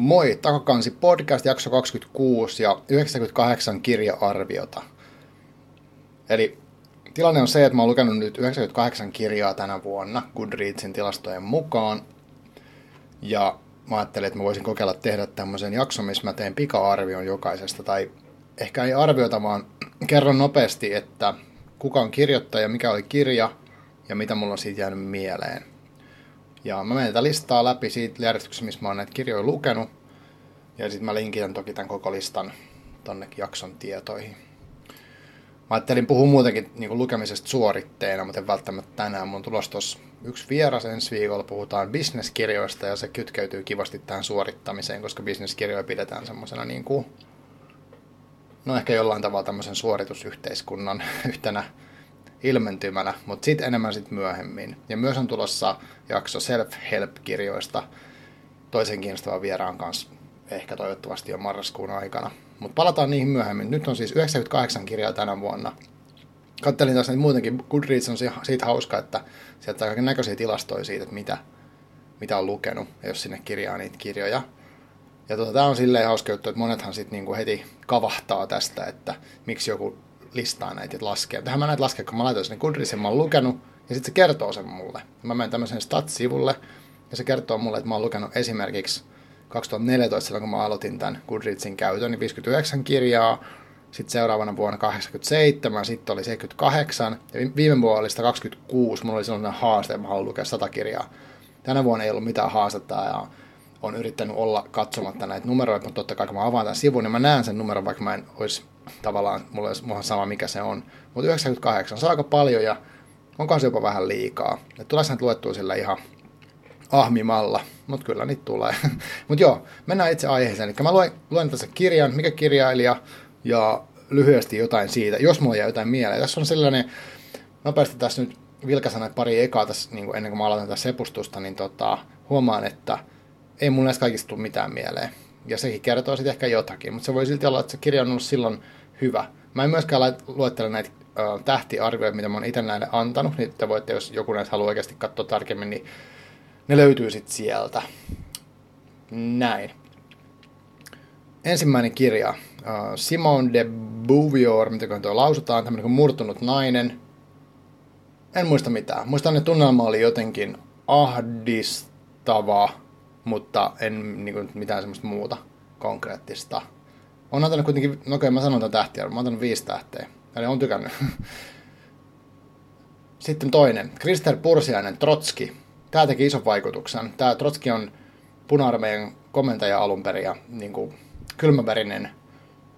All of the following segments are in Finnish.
Moi, Takakansi podcast jakso 26 ja 98 kirja-arviota. Eli tilanne on se, että mä oon lukenut nyt 98 kirjaa tänä vuonna Goodreadsin tilastojen mukaan. Ja mä ajattelin, että mä voisin kokeilla tehdä tämmöisen jakson, missä mä teen pika-arvion jokaisesta. Tai ehkä ei arviota, vaan kerron nopeasti, että kuka on kirjoittaja, mikä oli kirja ja mitä mulla on siitä jäänyt mieleen. Ja mä menen tätä listaa läpi siitä järjestyksessä, missä mä oon näitä kirjoja lukenut. Ja sitten mä linkitän toki tämän koko listan tonne jakson tietoihin. Mä ajattelin puhua muutenkin niin lukemisesta suoritteena, mutta en välttämättä tänään. Mun tulos tuossa yksi vieras ensi viikolla puhutaan bisneskirjoista ja se kytkeytyy kivasti tähän suorittamiseen, koska bisneskirjoja pidetään semmoisena niin kuin, no ehkä jollain tavalla tämmöisen suoritusyhteiskunnan yhtenä ilmentymänä, mutta sitten enemmän sitten myöhemmin. Ja myös on tulossa jakso self-help-kirjoista toisen kiinnostavan vieraan kanssa, ehkä toivottavasti jo marraskuun aikana. Mutta palataan niihin myöhemmin. Nyt on siis 98 kirjaa tänä vuonna. Kattelin tässä nyt muutenkin, Goodreads on siitä hauska, että sieltä on näköisiä tilastoja siitä, että mitä, mitä on lukenut, jos sinne kirjaa niitä kirjoja. Ja tota, tämä on silleen hauska juttu, että monethan sitten niinku heti kavahtaa tästä, että miksi joku listaa näitä ja laskee. Tähän mä näitä laskea, kun mä laitoin sinne Goodreadsin, mä oon lukenut, ja sitten se kertoo sen mulle. Mä menen tämmöisen stats-sivulle, ja se kertoo mulle, että mä oon lukenut esimerkiksi 2014, silloin kun mä aloitin tämän Goodreadsin käytön, niin 59 kirjaa, sitten seuraavana vuonna 87, sitten oli 78, ja viime vuonna oli 126, mulla oli sellainen haaste, että mä haluan lukea 100 kirjaa. Tänä vuonna ei ollut mitään haastetta, ja on yrittänyt olla katsomatta näitä numeroita, mutta totta kai kun mä avaan tämän sivun, niin mä näen sen numeron, vaikka mä en olisi tavallaan, mulla olisi mulla sama mikä se on. Mutta 98, se on aika paljon ja onko se jopa vähän liikaa. Että tulee näitä luettua sillä ihan ahmimalla, mutta kyllä niitä tulee. mutta joo, mennään itse aiheeseen. Eli mä luen, luen tässä kirjan, mikä kirjailija ja lyhyesti jotain siitä, jos mulla jää jotain mieleen. Tässä on sellainen, nopeasti tässä nyt vilkasan pari ekaa tässä, niin kuin ennen kuin mä aloitan tätä sepustusta, niin tota, huomaan, että ei mulle edes kaikista tule mitään mieleen. Ja sekin kertoo sitten ehkä jotakin, mutta se voi silti olla, että se kirja on ollut silloin hyvä. Mä en myöskään luettele näitä tähtiarvioita, mitä mä oon itse näille antanut, te voitte, jos joku näistä haluaa oikeasti katsoa tarkemmin, niin ne löytyy sitten sieltä. Näin. Ensimmäinen kirja. Simone de Beauvoir, mitä tuo lausutaan, tämmöinen kuin murtunut nainen. En muista mitään. Muistan, että tunnelma oli jotenkin ahdistava, mutta en niin kuin, mitään semmoista muuta konkreettista. On antanut kuitenkin, no okei mä sanon tämän tähtiä, mä antanut viisi tähteä. Eli on tykännyt. Sitten toinen, Krister Pursiainen, Trotski. Tämä teki ison vaikutuksen. Tämä Trotski on puna-armeijan komentaja alun perin ja niin kuin, kylmäverinen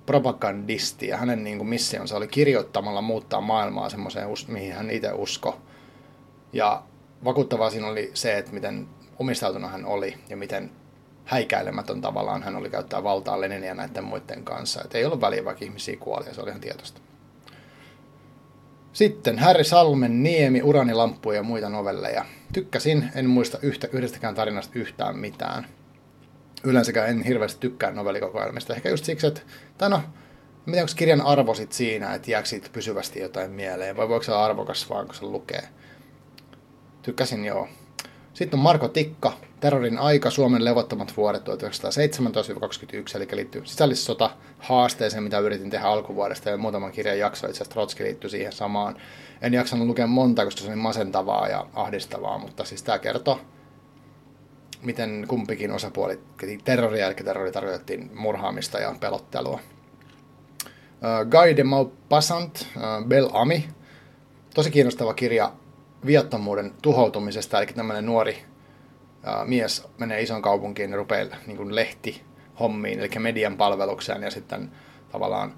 propagandisti ja hänen niin kuin, missionsa oli kirjoittamalla muuttaa maailmaa semmoiseen, mihin hän itse usko. Ja vakuuttavaa siinä oli se, että miten omistautunut hän oli ja miten häikäilemätön tavallaan hän oli käyttää valtaa Lenin ja näiden muiden kanssa. Et ei ollut väliä, vaikka ihmisiä kuoli, ja se oli ihan tietoista. Sitten Harry Salmen Niemi, Uranilamppuja ja muita novelleja. Tykkäsin, en muista yhtä, yhdestäkään tarinasta yhtään mitään. Yleensäkään en hirveästi tykkää novellikokoelmista. Ehkä just siksi, että, tai no, miten onko kirjan arvo sit siinä, että jääkö siitä pysyvästi jotain mieleen, vai voiko se olla arvokas vaan, kun se lukee. Tykkäsin joo. Sitten on Marko Tikka, Terrorin aika, Suomen levottomat vuodet 1917-21, eli liittyy sisällissota haasteeseen, mitä yritin tehdä alkuvuodesta, ja muutaman kirjan jakso itse asiassa Trotski liittyy siihen samaan. En jaksanut lukea monta, koska se oli masentavaa ja ahdistavaa, mutta siis tämä kertoo, miten kumpikin osapuoli terroria, eli terrori tarkoitettiin murhaamista ja pelottelua. Uh, Guy de Maupassant, uh, Bel Ami, tosi kiinnostava kirja viattomuuden tuhoutumisesta, eli tämmöinen nuori ää, mies menee ison kaupunkiin ja rupeaa niin kuin lehti hommiin, eli median palvelukseen, ja sitten tavallaan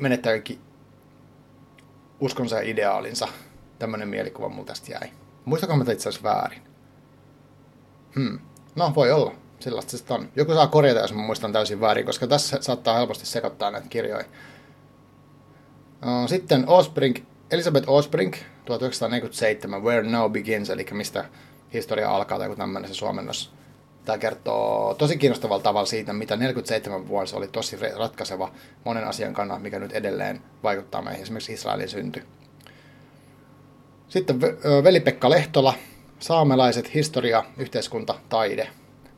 menettää kaikki uskonsa ja ideaalinsa. Tämmöinen mielikuva mulla tästä jäi. Muistakaa mä itse asiassa väärin? Hmm. No, voi olla. Sellaista se on. Joku saa korjata, jos mä muistan täysin väärin, koska tässä saattaa helposti sekoittaa näitä kirjoja. Sitten Osbrink, Elisabeth Osbrink, 1947, Where Now Begins, eli mistä historia alkaa tai joku tämmöinen se suomennos. Tämä kertoo tosi kiinnostavalla tavalla siitä, mitä 47 vuosi oli tosi ratkaiseva monen asian kannalta, mikä nyt edelleen vaikuttaa meihin, esimerkiksi Israelin synty. Sitten veli-Pekka Lehtola, saamelaiset, historia, yhteiskunta, taide.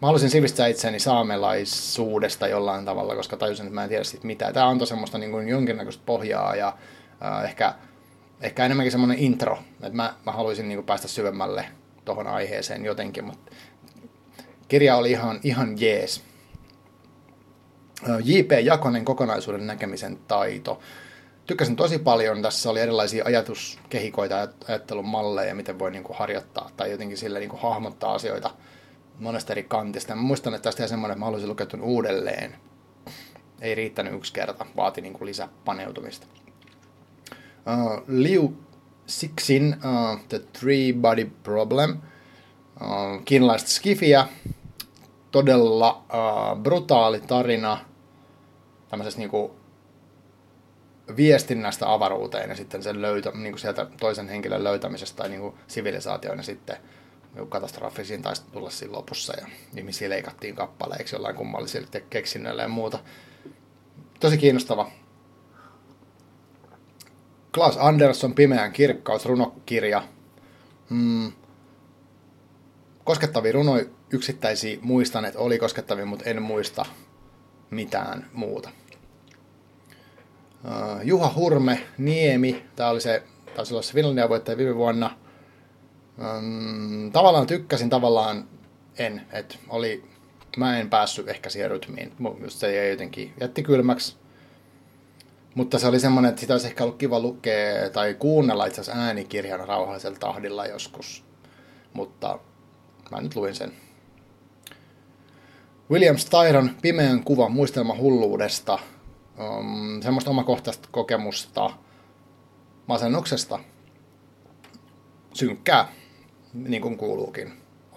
Mä halusin sivistää itseäni saamelaisuudesta jollain tavalla, koska tajusin, että mä en tiedä siitä mitään. Tämä antoi semmoista niin kuin jonkinnäköistä pohjaa ja äh, ehkä, ehkä enemmänkin semmoinen intro, että mä, mä haluaisin niin päästä syvemmälle tuohon aiheeseen jotenkin, mutta kirja oli ihan, ihan jees. J.P. Jakonen kokonaisuuden näkemisen taito. Tykkäsin tosi paljon. Tässä oli erilaisia ajatuskehikoita, ajattelun malleja, miten voi niin kuin harjoittaa tai jotenkin sille niin kuin hahmottaa asioita monesta eri kantista. Mä muistan, että tästä semmoinen, että mä haluaisin lukea uudelleen. Ei riittänyt yksi kerta, vaati niin kuin lisäpaneutumista. Uh, Liu Sixin uh, The Three Body Problem. Uh, kiinalaista skifiä. Todella uh, brutaali tarina tämmöisestä niin kuin viestinnästä avaruuteen ja sitten sen löytä, niin kuin sieltä toisen henkilön löytämisestä tai niin kuin sivilisaatioina sitten niin katastrofisiin taisi tulla siinä lopussa ja ihmisiä leikattiin kappaleiksi jollain kummallisilla keksinnöillä ja muuta. Tosi kiinnostava. Klaas Andersson, Pimeän kirkkaus, runokirja. Hmm. Koskettavia runoja yksittäisiä muistan, että oli koskettavia, mutta en muista mitään muuta. Uh, Juha Hurme, Niemi, tämä oli se, taisi olla se Finlandia voittaja viime vuonna. Um, tavallaan tykkäsin, tavallaan en, että oli, mä en päässyt ehkä siihen rytmiin, just se jäi jotenkin, jätti kylmäksi. Mutta se oli semmoinen, että sitä olisi ehkä ollut kiva lukea tai kuunnella itse asiassa äänikirjana rauhallisella tahdilla joskus. Mutta mä nyt luin sen. William Styron Pimeän kuva muistelma hulluudesta – um, semmoista omakohtaista kokemusta masennuksesta. Synkkää, niin kuin kuuluukin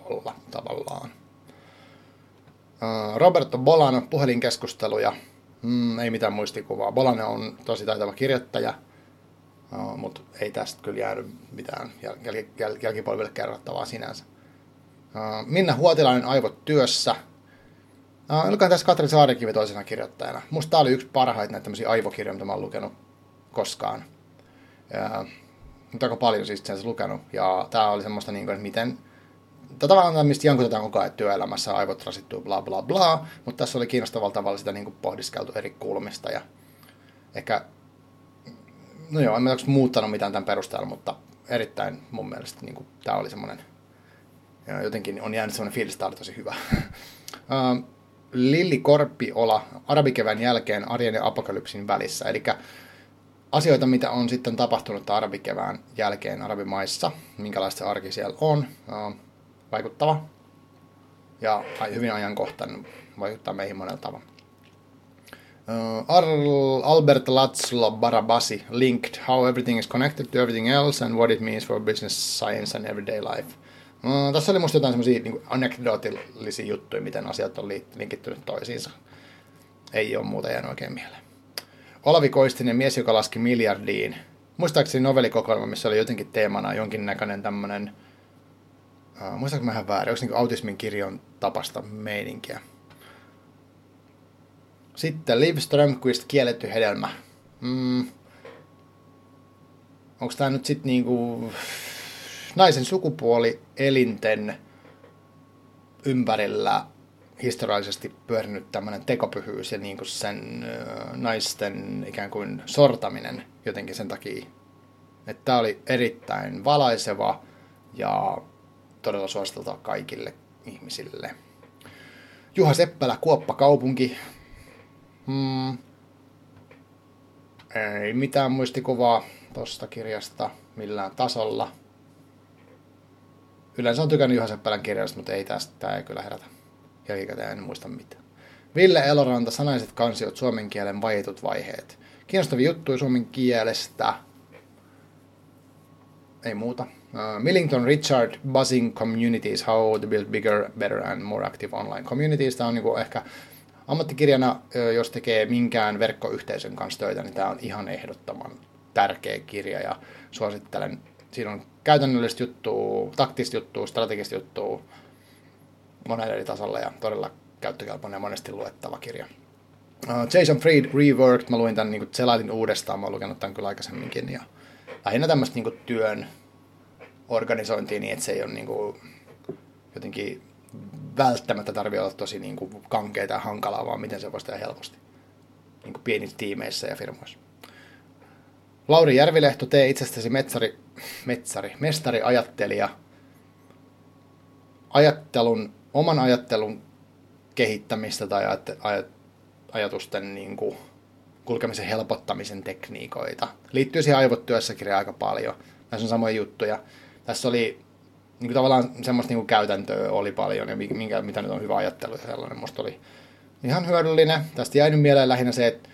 olla tavallaan. Uh, Roberto Bolano, puhelinkeskusteluja. Mm, ei mitään muistikuvaa. Bolano on tosi taitava kirjoittaja, uh, mutta ei tästä kyllä jäänyt mitään jäl- jäl- jäl- jälkipolville kerrottavaa sinänsä. Uh, Minna Huotilainen aivot työssä – No, olikohan tässä Katri Saarikivi toisena kirjoittajana. Musta tämä oli yksi parhaita näitä tämmöisiä aivokirjoja, mitä mä oon lukenut koskaan. Nyt aika paljon siis sen lukenut. Ja tämä oli semmoista, niin kuin, että miten... Tätä tavallaan mistä jankutetaan koko ajan työelämässä, aivot rasittuu, bla bla bla. Mutta tässä oli kiinnostavalla tavalla sitä niin kuin pohdiskeltu eri kulmista. Ja ehkä... No joo, en mä muuttanut mitään tämän perusteella, mutta erittäin mun mielestä niin kuin, tämä oli semmoinen... Jotenkin on jäänyt semmoinen fiilis, että tämä oli tosi hyvä. Lilli Korppiola arabikevään jälkeen arjen ja apokalypsin välissä. Eli asioita, mitä on sitten tapahtunut arabikevään jälkeen arabimaissa, minkälaista arki siellä on, vaikuttava ja hyvin ajankohtainen, vaikuttaa meihin monella tavalla. Albert Latslo Barabasi linked how everything is connected to everything else and what it means for business, science and everyday life. Mm, tässä oli musta jotain semmoisia niin anekdootillisia juttuja, miten asiat on linkittynyt toisiinsa. Ei ole muuta jäänyt oikein mieleen. Olavi Koistinen, mies, joka laski miljardiin. Muistaakseni novellikokoelma, missä oli jotenkin teemana jonkinnäköinen tämmöinen, muistaako mä ihan väärin, onko niin autismin kirjon tapasta meininkiä. Sitten Liv Strömquist, kielletty hedelmä. Mm. Onko tämä nyt sitten niinku naisen sukupuoli elinten ympärillä historiallisesti pyörinyt tämmöinen tekopyhyys ja niin kuin sen naisten ikään kuin sortaminen jotenkin sen takia. Että tämä oli erittäin valaiseva ja todella suositeltava kaikille ihmisille. Juha Seppälä, Kuoppa kaupunki. Hmm. Ei mitään muistikuvaa tuosta kirjasta millään tasolla. Yleensä on tykännyt Juha Seppälän kirjasta, mutta ei tästä, tämä ei kyllä herätä. Jälkikäteen en muista mitään. Ville Eloranta, sanaiset kansiot, suomen kielen vaietut vaiheet. Kiinnostavia juttuja suomen kielestä. Ei muuta. Uh, Millington Richard, Buzzing Communities, How to Build Bigger, Better and More Active Online Communities. Tämä on niin ehkä ammattikirjana, jos tekee minkään verkkoyhteisön kanssa töitä, niin tämä on ihan ehdottoman tärkeä kirja ja suosittelen. Siinä on käytännöllistä juttua, taktista juttua, strategista juttua monella eri tasolla ja todella käyttökelpoinen ja monesti luettava kirja. Uh, Jason Fried Reworked, mä luin tämän niin selaitin uudestaan, mä oon lukenut tämän kyllä aikaisemminkin ja lähinnä tämmöistä niin työn organisointia niin, että se ei ole niin kuin, jotenkin välttämättä tarvitse olla tosi niin kuin kankeita ja hankalaa, vaan miten se voisi tehdä helposti niin kuin pienissä tiimeissä ja firmoissa. Lauri Järvilehto, tee itsestäsi metsari, metsari, mestari ajattelija. Ajattelun, oman ajattelun kehittämistä tai ajat, ajat, ajatusten niin kuin, kulkemisen helpottamisen tekniikoita. Liittyy siihen aivotyössäkirjaan aika paljon. Tässä on samoja juttuja. Tässä oli niin kuin tavallaan semmoista niin kuin käytäntöä oli paljon ja minkä, mitä nyt on hyvä ajattelu ja sellainen. Musta oli ihan hyödyllinen. Tästä jäi nyt mieleen lähinnä se, että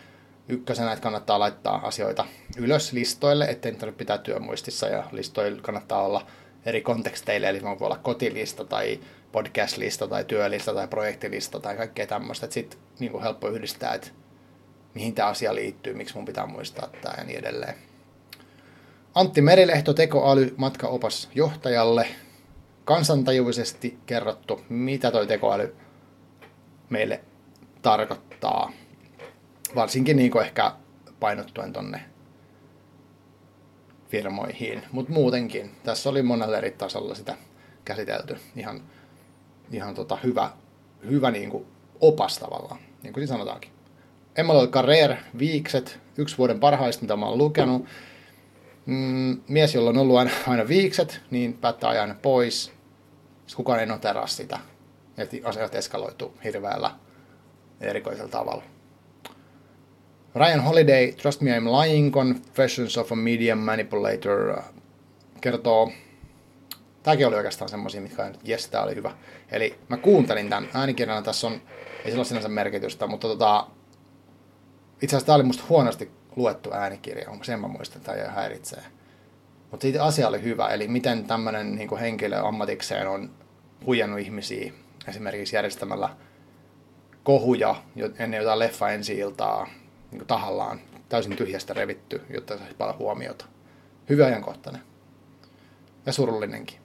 ykkösenä, että kannattaa laittaa asioita ylös listoille, ettei niitä tarvitse pitää työmuistissa ja listoilla kannattaa olla eri konteksteille, eli voi olla kotilista tai podcast-lista tai työlista tai projektilista tai kaikkea tämmöistä, että sitten niin helppo yhdistää, että mihin tämä asia liittyy, miksi mun pitää muistaa tämä ja niin edelleen. Antti Merilehto, tekoäly, matkaopas johtajalle. Kansantajuisesti kerrottu, mitä toi tekoäly meille tarkoittaa. Varsinkin niin ehkä painottuen tonne firmoihin, mutta muutenkin. Tässä oli monella eri tasolla sitä käsitelty. Ihan, ihan tota hyvä, hyvä niin kuin opas tavallaan, niin kuin sanotaankin. Emmanuel Carrère, Viikset, yksi vuoden parhaista, mitä mä oon lukenut. Mm, mies, jolla on ollut aina, aina viikset, niin päättää ajaa ne pois. Sitten kukaan ei notera sitä. Että asiat eskaloituu hirveällä erikoisella tavalla. Ryan Holiday, Trust Me I'm Lying, Confessions of a Media Manipulator, kertoo, tämäkin oli oikeastaan semmoisia, mitkä jes, tämä oli hyvä. Eli mä kuuntelin tämän äänikirjana, tässä on, ei sillä ole sinänsä merkitystä, mutta tota, itse asiassa tämä oli musta huonosti luettu äänikirja, sen mä muistan, että tämä häiritsee. Mutta siitä asia oli hyvä, eli miten tämmöinen niin henkilö ammatikseen on huijannut ihmisiä esimerkiksi järjestämällä kohuja ennen jotain leffa ensi iltaa niin tahallaan täysin tyhjästä revitty, jotta saisi paljon huomiota. Hyvin ajankohtainen. Ja surullinenkin.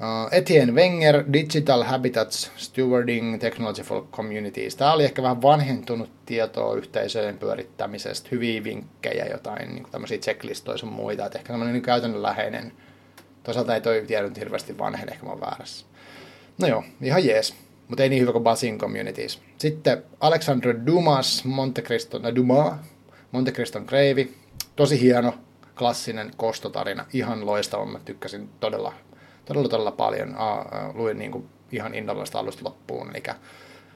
Uh, Etienne Wenger, Digital Habitats Stewarding Technology for Communities. Tämä oli ehkä vähän vanhentunut tietoa yhteisöjen pyörittämisestä, hyviä vinkkejä, jotain niin tämmöisiä checklistoja sun muita, että ehkä tämmöinen niin käytännönläheinen. Toisaalta ei toi tiedä nyt hirveästi vanhen, ehkä mä oon väärässä. No joo, ihan jees, mutta ei niin hyvä kuin Basin Communities. Sitten Alexandre Dumas, Monte Cristo, no Dumas, Monte Criston Kreivi. Tosi hieno, klassinen kostotarina, ihan loistava, mä tykkäsin todella todella, todella paljon. Uh, luin niin kuin ihan innolla sitä alusta loppuun, eli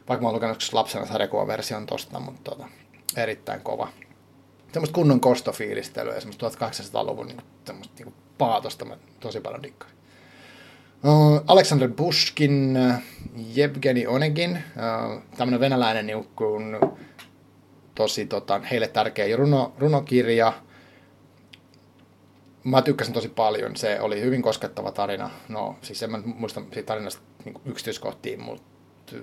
vaikka mä oon lukenut lapsena sarjakuvaversion tosta, mutta tota, erittäin kova. Semmoista kunnon kostofiilistelyä, semmoista 1800-luvun niin, semmoista niin paatosta mä tosi paljon dikkasin. Uh, Alexander Bushkin, Yevgeni Onegin, tämmöinen venäläinen niin kuin, tosi tota, heille tärkeä runo, runokirja, mä tykkäsin tosi paljon. Se oli hyvin koskettava tarina. No, siis en mä muista siitä tarinasta niin yksityiskohtiin, mutta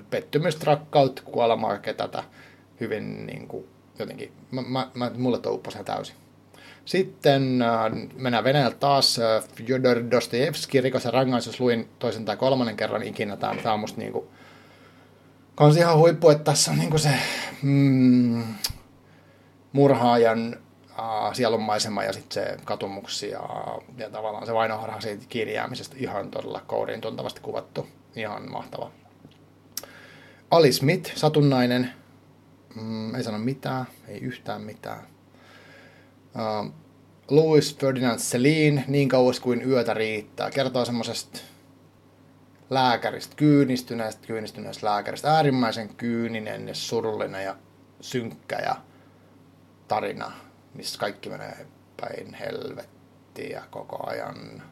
pettymystä, rakkautta, kuolemaa, tätä hyvin niin kuin, jotenkin, mä, mä, mä, mulle tuo upposi täysin. Sitten äh, mennään Venäjältä taas. Äh, Fyodor Dostoevski, rikos ja rangaistus, luin toisen tai kolmannen kerran ikinä. Tämä on musta niinku, kans ihan huippu, että tässä on niinku se mm, murhaajan äh, sielunmaisema ja sitten se katumuksi ja, ja tavallaan se vainoharha siitä kiinni jäämisestä ihan todella kouriin tuntavasti kuvattu. Ihan mahtava. Ali Smith, satunnainen, mm, ei sano mitään, ei yhtään mitään. Uh, Louis Ferdinand Celine, niin kauas kuin yötä riittää, kertoo semmoisesta lääkäristä, kyynistyneestä, kyynistyneestä lääkäristä, äärimmäisen kyyninen ja surullinen ja synkkä ja tarina missä kaikki menee päin helvettiä koko ajan.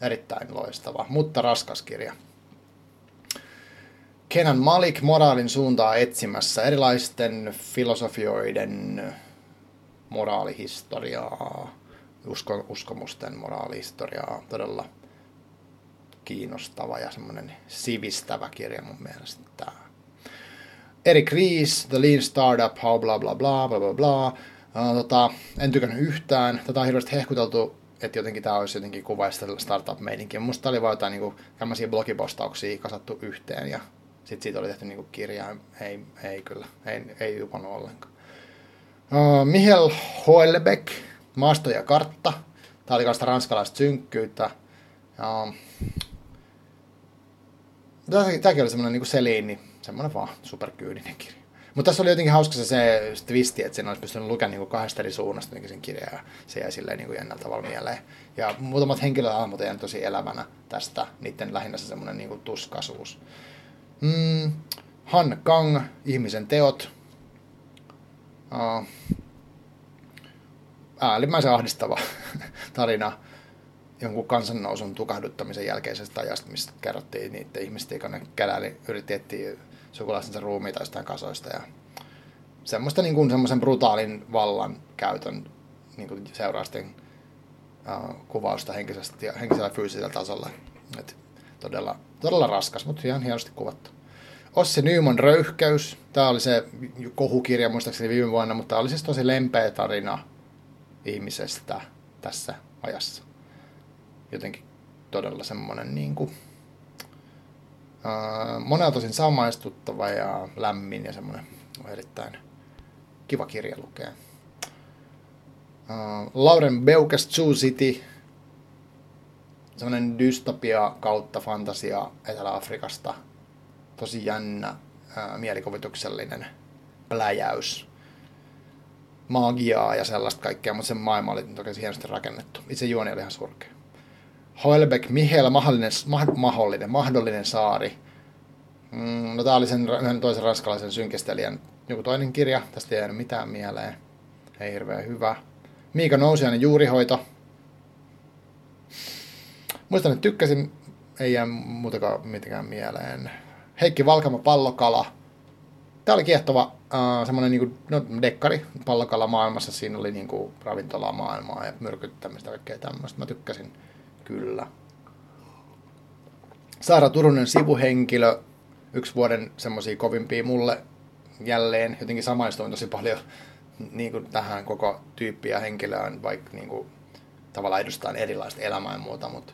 Erittäin loistava, mutta raskas kirja. Kenan Malik moraalin suuntaa etsimässä erilaisten filosofioiden moraalihistoriaa, usko, uskomusten moraalihistoriaa. Todella kiinnostava ja semmoinen sivistävä kirja mun mielestä tämä. Eric Ries, The Lean Startup, how bla bla bla bla bla bla Uh, tota, en tykännyt yhtään. Tätä on hirveästi hehkuteltu, että jotenkin tämä olisi jotenkin kuvaista startup-meininkiä. Musta oli vaan jotain niin tämmöisiä blogipostauksia kasattu yhteen ja sitten siitä oli tehty niin kirjaa. Ei, ei kyllä, ei, ei uponnut ollenkaan. Uh, Michael Hoelbeck, Maasto ja kartta. Tämä oli kanssa ranskalaista synkkyyttä. Uh, Tämäkin oli semmoinen niin seliini, semmoinen vaan superkyyninen kirja. Mutta tässä oli jotenkin hauska se, se twisti, että sen olisi pystynyt lukemaan niin kahdesta eri suunnasta sen kirjan ja se jäi silleen niin jännällä tavalla mieleen. Ja muutamat henkilöhahmot jäivät tosi elävänä tästä, niiden lähinnä se semmoinen niin tuskasuus. Mm, Han Kang, Ihmisen teot. Uh, ahdistava tarina jonkun kansannousun tukahduttamisen jälkeisestä ajasta, mistä kerrottiin niiden ihmisten, jotka ne kädäli, yritti etsiä sukulaisensa ruumiita jostain kasoista ja semmoista niin kuin semmoisen brutaalin vallan käytön niin kuin seurausten uh, kuvausta henkisesti ja, henkisellä fyysisellä tasolla. Et todella, todella raskas, mutta ihan hienosti kuvattu. Ossi Nyman Röyhkäys. Tämä oli se kohukirja muistaakseni viime vuonna, mutta tämä oli siis tosi lempeä tarina ihmisestä tässä ajassa. Jotenkin todella semmoinen niin kuin, uh, monella tosin samaistuttava ja lämmin ja semmoinen erittäin kiva kirja lukea. Uh, Lauren Beukes Zoo City, semmoinen dystopia kautta fantasia Etelä-Afrikasta. Tosi jännä, uh, mielikuvituksellinen pläjäys. Magiaa ja sellaista kaikkea, mutta se maailma oli toki hienosti rakennettu. Itse juoni oli ihan surkea. Hoelbeck Mihail, mahdollinen, mahdollinen, mahdollinen saari. Mm, no tää oli sen toisen ranskalaisen synkistelijän joku toinen kirja, tästä ei jäänyt mitään mieleen. Ei hirveän hyvä. Miika Nousiainen juurihoito. Muistan, että tykkäsin, ei jää muutakaan mitenkään mieleen. Heikki Valkama pallokala. Tämä oli kiehtova uh, semmoinen niin no, dekkari pallokala maailmassa. Siinä oli niin kuin, ravintolaa maailmaa ja myrkyttämistä kaikkea tämmöistä. Mä tykkäsin kyllä. Saara Turunen sivuhenkilö. Yksi vuoden semmoisia kovimpia mulle jälleen jotenkin samaistuin tosi paljon niin kuin tähän koko tyyppiä henkilöön, vaikka niin kuin, tavallaan edustaa erilaista elämää ja muuta, mutta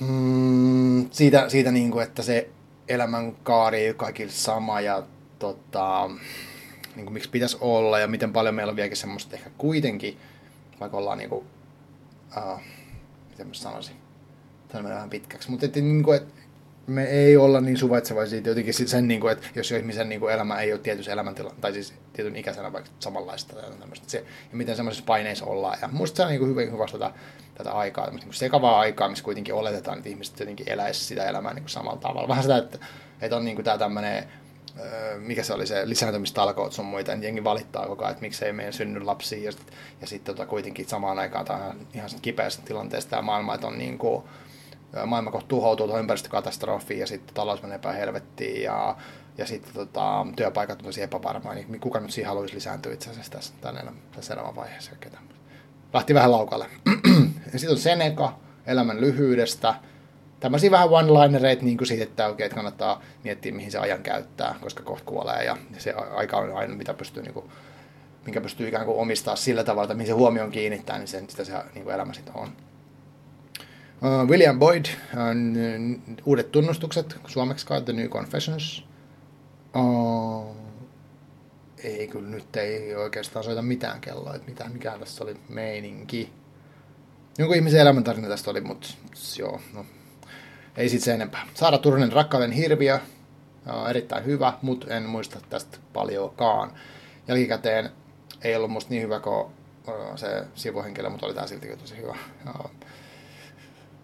mm, siitä, siitä niin kuin, että se elämänkaari ei kaikille sama ja tota, niin kuin, miksi pitäisi olla ja miten paljon meillä on vieläkin semmoista ehkä kuitenkin, vaikka ollaan niin kuin, uh, miten mä sanoisin, tämä vähän pitkäksi, mutta että, niin kuin, että me ei olla niin suvaitsevaisia jotenkin sen, niin kuin, että jos ihmisen niin kuin elämä ei ole tietyssä elämäntilassa, tai siis tietyn ikäisenä vaikka samanlaista tai tämmöistä, se, ja miten semmoisessa paineissa ollaan. Ja musta se on niin kuin hyvin kuvasta tätä, tätä aikaa, tämmöistä niin sekavaa aikaa, missä kuitenkin oletetaan, että ihmiset jotenkin eläisi sitä elämää niin kuin samalla tavalla. Vähän sitä, että, että on niin kuin tämä tämmöinen mikä se oli se lisääntymistalkoot sun muita, niin jengi valittaa koko ajan, että miksei meidän synny lapsia, ja sitten sit, tota, kuitenkin samaan aikaan tämä on ihan kipeästä tilanteesta tämä maailma, että on niin kuin, maailma kohta tuhoutuu tuohon ympäristökatastrofiin ja sitten talous menee päin helvettiin ja, ja sitten tota, työpaikat on tosi epävarmaa, niin kuka nyt siihen haluaisi lisääntyä itse asiassa tässä, tämän tässä elämänvaiheessa. Lähti vähän laukalle. sitten on Seneca, elämän lyhyydestä. Tämmöisiä vähän one-linereita niin siitä, että, okay, että kannattaa miettiä, mihin se ajan käyttää, koska kohta kuolee ja se aika on aina, mitä pystyy niin kuin, minkä pystyy ikään kuin omistaa sillä tavalla, että mihin se huomioon kiinnittää, niin sen, sitä se niin kuin elämä sitten on. Uh, William Boyd, uh, uudet tunnustukset, suomeksi kai The New Confessions. Uh, ei kyllä nyt ei oikeastaan soita mitään kelloa, että mitään, mikä tässä oli meininki. Jonkun ihmisen elämäntarina tästä oli, mutta joo, no, ei sit se enempää. Saara Turunen, Rakkauden hirviö, erittäin hyvä, mutta en muista tästä paljonkaan. Jälkikäteen ei ollut musta niin hyvä kuin uh, se sivuhenkilö, mutta oli tää siltikin tosi hyvä.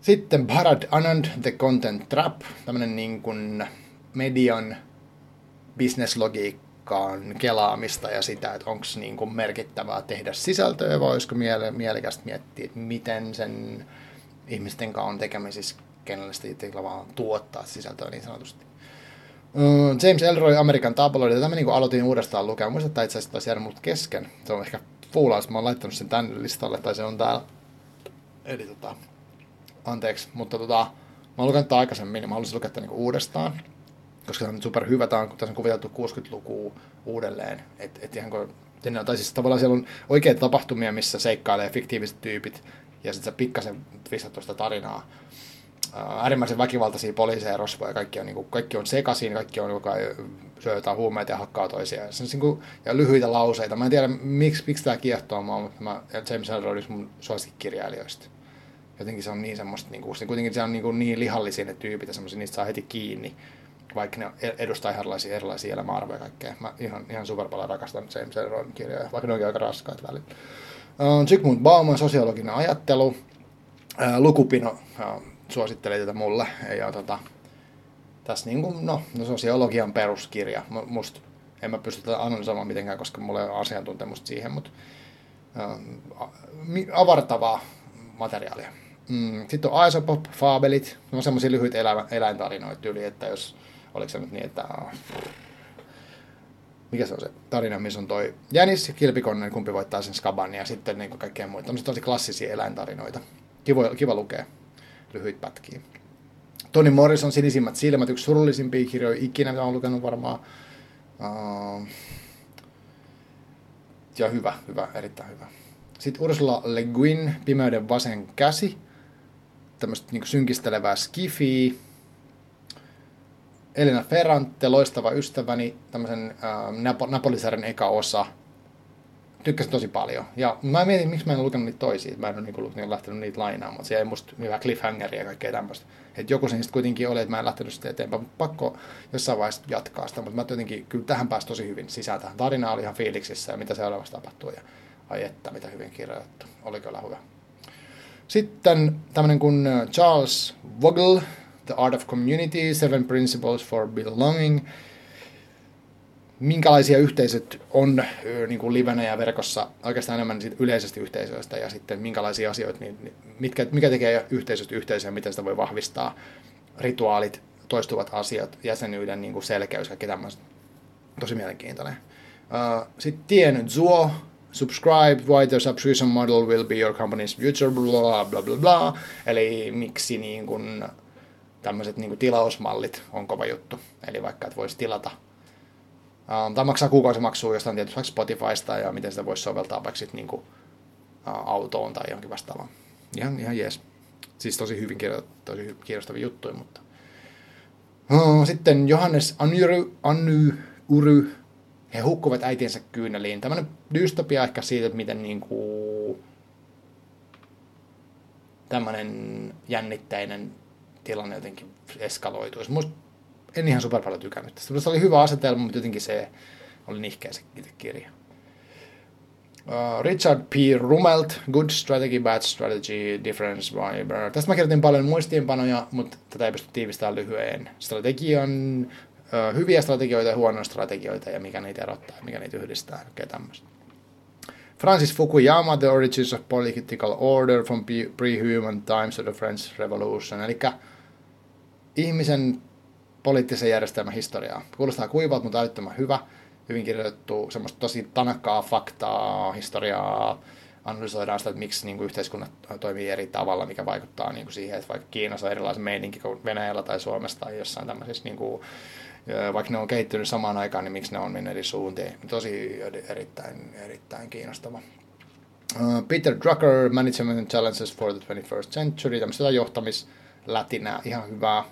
Sitten Bharad Anand, The Content Trap, tämmöinen niin kuin median bisneslogiikkaan kelaamista ja sitä, että onko niin merkittävää tehdä sisältöä vai olisiko miele- mielekästä miettiä, että miten sen ihmisten kanssa on tekemisissä, kenelle sitä vaan tuottaa sisältöä niin sanotusti. James Elroy, Amerikan tabloid, tätä mä niin aloitin uudestaan lukea. Muistan, että itse asiassa taisi mut kesken. Se on ehkä fuulaus, mä oon laittanut sen tänne listalle, tai se on täällä. Eli tota, anteeksi, mutta tota, mä oon lukenut aikaisemmin, niin mä haluaisin lukea tämän niin uudestaan, koska tämä on super hyvä, tämä on, tässä on kuviteltu 60-lukua uudelleen, että et ihan kun, tai siis tavallaan siellä on oikeita tapahtumia, missä seikkailee fiktiiviset tyypit, ja sitten sä pikkasen twistat tuosta tarinaa. Äärimmäisen väkivaltaisia poliiseja, rosvoja, kaikki on, niin kuin, kaikki on sekaisin, kaikki on joka syö jotain huumeita ja hakkaa toisiaan. Se on niin kuin, ja lyhyitä lauseita. Mä en tiedä, miksi, miksi tämä kiehtoo mua, mutta mä, James Ellroy on mun suosikkikirjailijoista jotenkin se on niin semmoista, niin kuin, se kuitenkin se on niin, kuin niin lihallisia ne tyypit ja niistä saa heti kiinni, vaikka ne edustaa erilaisia, erilaisia elämäarvoja ja kaikkea. Mä ihan, ihan super paljon rakastan James Ellroyn kirjoja, vaikka ne onkin aika raskaat välillä. Uh, Zygmunt Bauman sosiologinen ajattelu, uh, Lukupino suosittelee tätä mulle, ja tota, tässä niin kuin, no, no sosiologian peruskirja. Musta en mä pysty analysoimaan mitenkään, koska mulla ei ole asiantuntemusta siihen, mutta uh, avartavaa materiaalia. Mm, sitten on Aesopop, Fabelit, ne on semmoisia lyhyitä elä, eläintarinoita yli, että jos, oliko se nyt niin, että mikä se on se tarina, missä on toi Jänis ja Kilpikonnen, kumpi voittaa sen Skaban ja sitten niin kaikkea muita. Tämmöisiä tosi klassisia eläintarinoita. Kiva, kiva lukea lyhyitä pätkiä. Toni Morrison Sinisimmät silmät, yksi surullisimpia kirjoja ikinä, mitä olen lukenut varmaan. Uh, ja hyvä, hyvä, erittäin hyvä. Sitten Ursula Le Guin, Pimeyden vasen käsi, tämmöistä niin synkistelevää skifiä. Elina Ferrante, loistava ystäväni, tämmöisen äh, Napolisaren eka osa. Tykkäsin tosi paljon. Ja mä mietin, miksi mä en lukenut niitä toisia. Mä en ole niin, niin lähtenyt niitä lainaamaan, mutta siellä ei musta hyvä cliffhangeria ja kaikkea tämmöistä. Että joku sen kuitenkin oli, että mä en lähtenyt sitä eteenpäin. Pakko jossain vaiheessa jatkaa sitä, mutta mä jotenkin kyllä tähän pääsi tosi hyvin sisään. Tarina oli ihan fiiliksissä ja mitä seuraavassa tapahtuu. Ja ai että, mitä hyvin kirjoitettu. Oli kyllä hyvä. Sitten tämmöinen kuin äh, Charles Vogel, The Art of Community, Seven Principles for Belonging. Minkälaisia yhteisöt on niin kuin livenä ja verkossa oikeastaan enemmän siitä yleisestä yhteisöistä ja sitten minkälaisia asioita, niin, mitkä, mikä tekee yhteisöstä yhteisöä, miten sitä voi vahvistaa, rituaalit, toistuvat asiat, jäsenyyden niin kuin selkeys, kaikki tämmöistä. Tosi mielenkiintoinen. Uh, sitten Tien Zuo, subscribe, why the subscription model will be your company's future, blah, blah, blah, blah. Eli miksi niin kun, tämmöiset niin tilausmallit on kova juttu. Eli vaikka, että voisi tilata um, tai maksaa kuukausimaksua jostain tietysti Spotifysta ja miten sitä voisi soveltaa vaikka sitten niin uh, autoon tai johonkin vastaavaan. Ihan, ihan jees. Siis tosi hyvin kirjoitettu, tosi kiinnostavia juttuja, mutta... Uh, sitten Johannes Anyry, Anyry he hukkuvat äitiensä kyyneliin. Tämmöinen dystopia ehkä siitä, että miten niin kuin, tämmöinen jännitteinen tilanne jotenkin eskaloituisi. Musta en ihan super paljon tykännyt tästä. Musta oli hyvä asetelma, mutta jotenkin se oli nihkeä se kirja. Uh, Richard P. Rumelt, Good Strategy, Bad Strategy, Difference by Tästä mä kirjoitin paljon muistiinpanoja, mutta tätä ei pysty tiivistämään lyhyen. Strategian hyviä strategioita ja huonoja strategioita ja mikä niitä erottaa mikä niitä yhdistää ja tämmöistä. Francis Fukuyama, The Origins of Political Order from Pre-Human Times to the French Revolution, eli ihmisen poliittisen järjestelmän historiaa. Kuulostaa kuivalta, mutta älyttömän hyvä. Hyvin kirjoitettu, semmoista tosi tanakkaa faktaa, historiaa, analysoidaan sitä, että miksi niin kuin yhteiskunnat toimii eri tavalla, mikä vaikuttaa niin kuin siihen, että vaikka Kiinassa on erilaisen meininki kuin Venäjällä tai Suomessa tai jossain tämmöisissä niin kuin vaikka ne on kehittynyt samaan aikaan, niin miksi ne on mennyt eri suuntiin. Tosi erittäin, erittäin kiinnostava. Peter Drucker, Management Challenges for the 21st Century, tämmöistä johtamislätinää, ihan hyvää.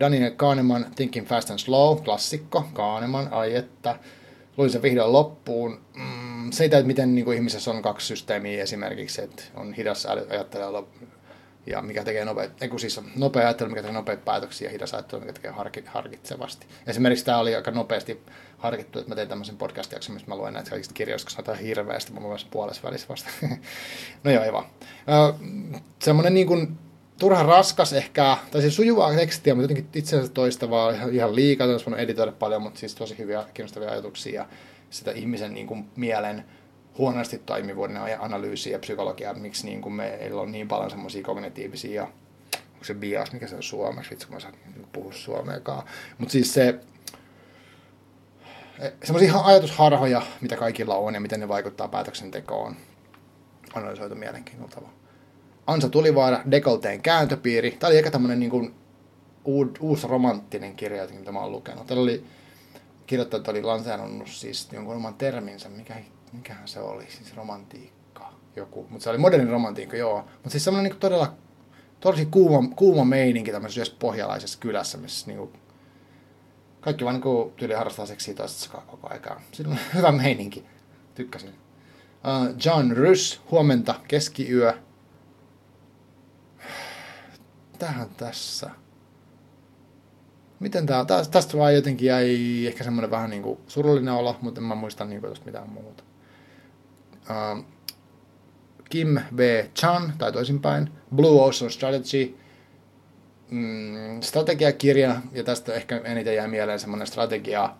Daniel Kahneman, Thinking Fast and Slow, klassikko, Kahneman, ai että. Luin sen vihdoin loppuun. Mm, se, että miten niin kuin ihmisessä on kaksi systeemiä esimerkiksi, että on hidas ajattelu ja mikä tekee nopeat, ei siis nopea ajattelu, mikä tekee nopeita päätöksiä ja hidas ajattelu, mikä tekee harki, harkitsevasti. Esimerkiksi tämä oli aika nopeasti harkittu, että mä tein tämmöisen podcast-jakson, missä mä luen näitä kaikista kirjoista, koska sanotaan hirveästi, mä luen puolessa välissä vasta. no joo, ei vaan. semmoinen niin kuin, turhan raskas ehkä, tai siis sujuvaa tekstiä, mutta jotenkin itsensä toistavaa ihan, ihan liikaa, olisi voinut editoida paljon, mutta siis tosi hyviä, kiinnostavia ajatuksia ja sitä ihmisen niin kuin, mielen huonosti toimivuuden analyysiä ja psykologiaa, miksi niin kuin meillä on niin paljon semmoisia kognitiivisia, onko se bias, mikä se on suomeksi, vitsi kun mä saan puhua suomeakaan. Mutta siis se, semmoisia ajatusharhoja, mitä kaikilla on ja miten ne vaikuttaa päätöksentekoon, analysoitu mielenkiinnolla tavalla. Ansa Tulivaara, Dekolteen kääntöpiiri. Tämä oli ehkä tämmöinen niin kuin uusi romanttinen kirja, mitä mä oon lukenut. Täällä oli kirjoittajat oli lanseerannut siis jonkun oman terminsä, mikä mikähän se oli, siis romantiikka, joku, mutta se oli moderni romantiikka, joo. Mutta siis semmoinen niin todella, tosi kuuma, kuuma meininki tämmöisessä pohjalaisessa kylässä, missä niin kuin, kaikki vaan niin tyyli harrastaa seksiä toisesta koko aikaa. Siinä on hyvä meininki, tykkäsin. Uh, John Rys, huomenta, keskiyö. Mitähän tässä? Miten tää, tästä vaan jotenkin jäi ehkä semmoinen vähän niin kuin surullinen olo, mutta en mä muista niin kuin mitään muuta. Uh, Kim V. Chan, tai toisinpäin, Blue Ocean Strategy, mm, strategiakirja, ja tästä ehkä eniten jää mieleen semmoinen strategia,